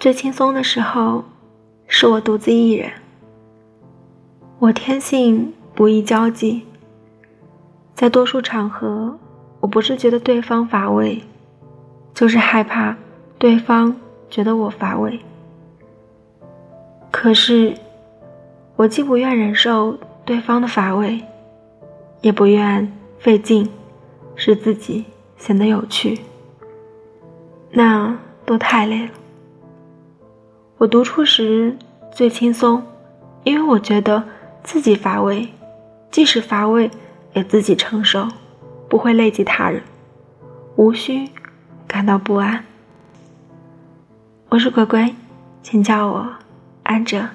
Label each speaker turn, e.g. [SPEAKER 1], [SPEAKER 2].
[SPEAKER 1] 最轻松的时候，是我独自一人。我天性不易交际，在多数场合，我不是觉得对方乏味，就是害怕对方觉得我乏味。可是，我既不愿忍受对方的乏味，也不愿费劲使自己显得有趣，那都太累了。我独处时最轻松，因为我觉得自己乏味，即使乏味也自己承受，不会累及他人，无需感到不安。我是乖乖，请叫我安哲。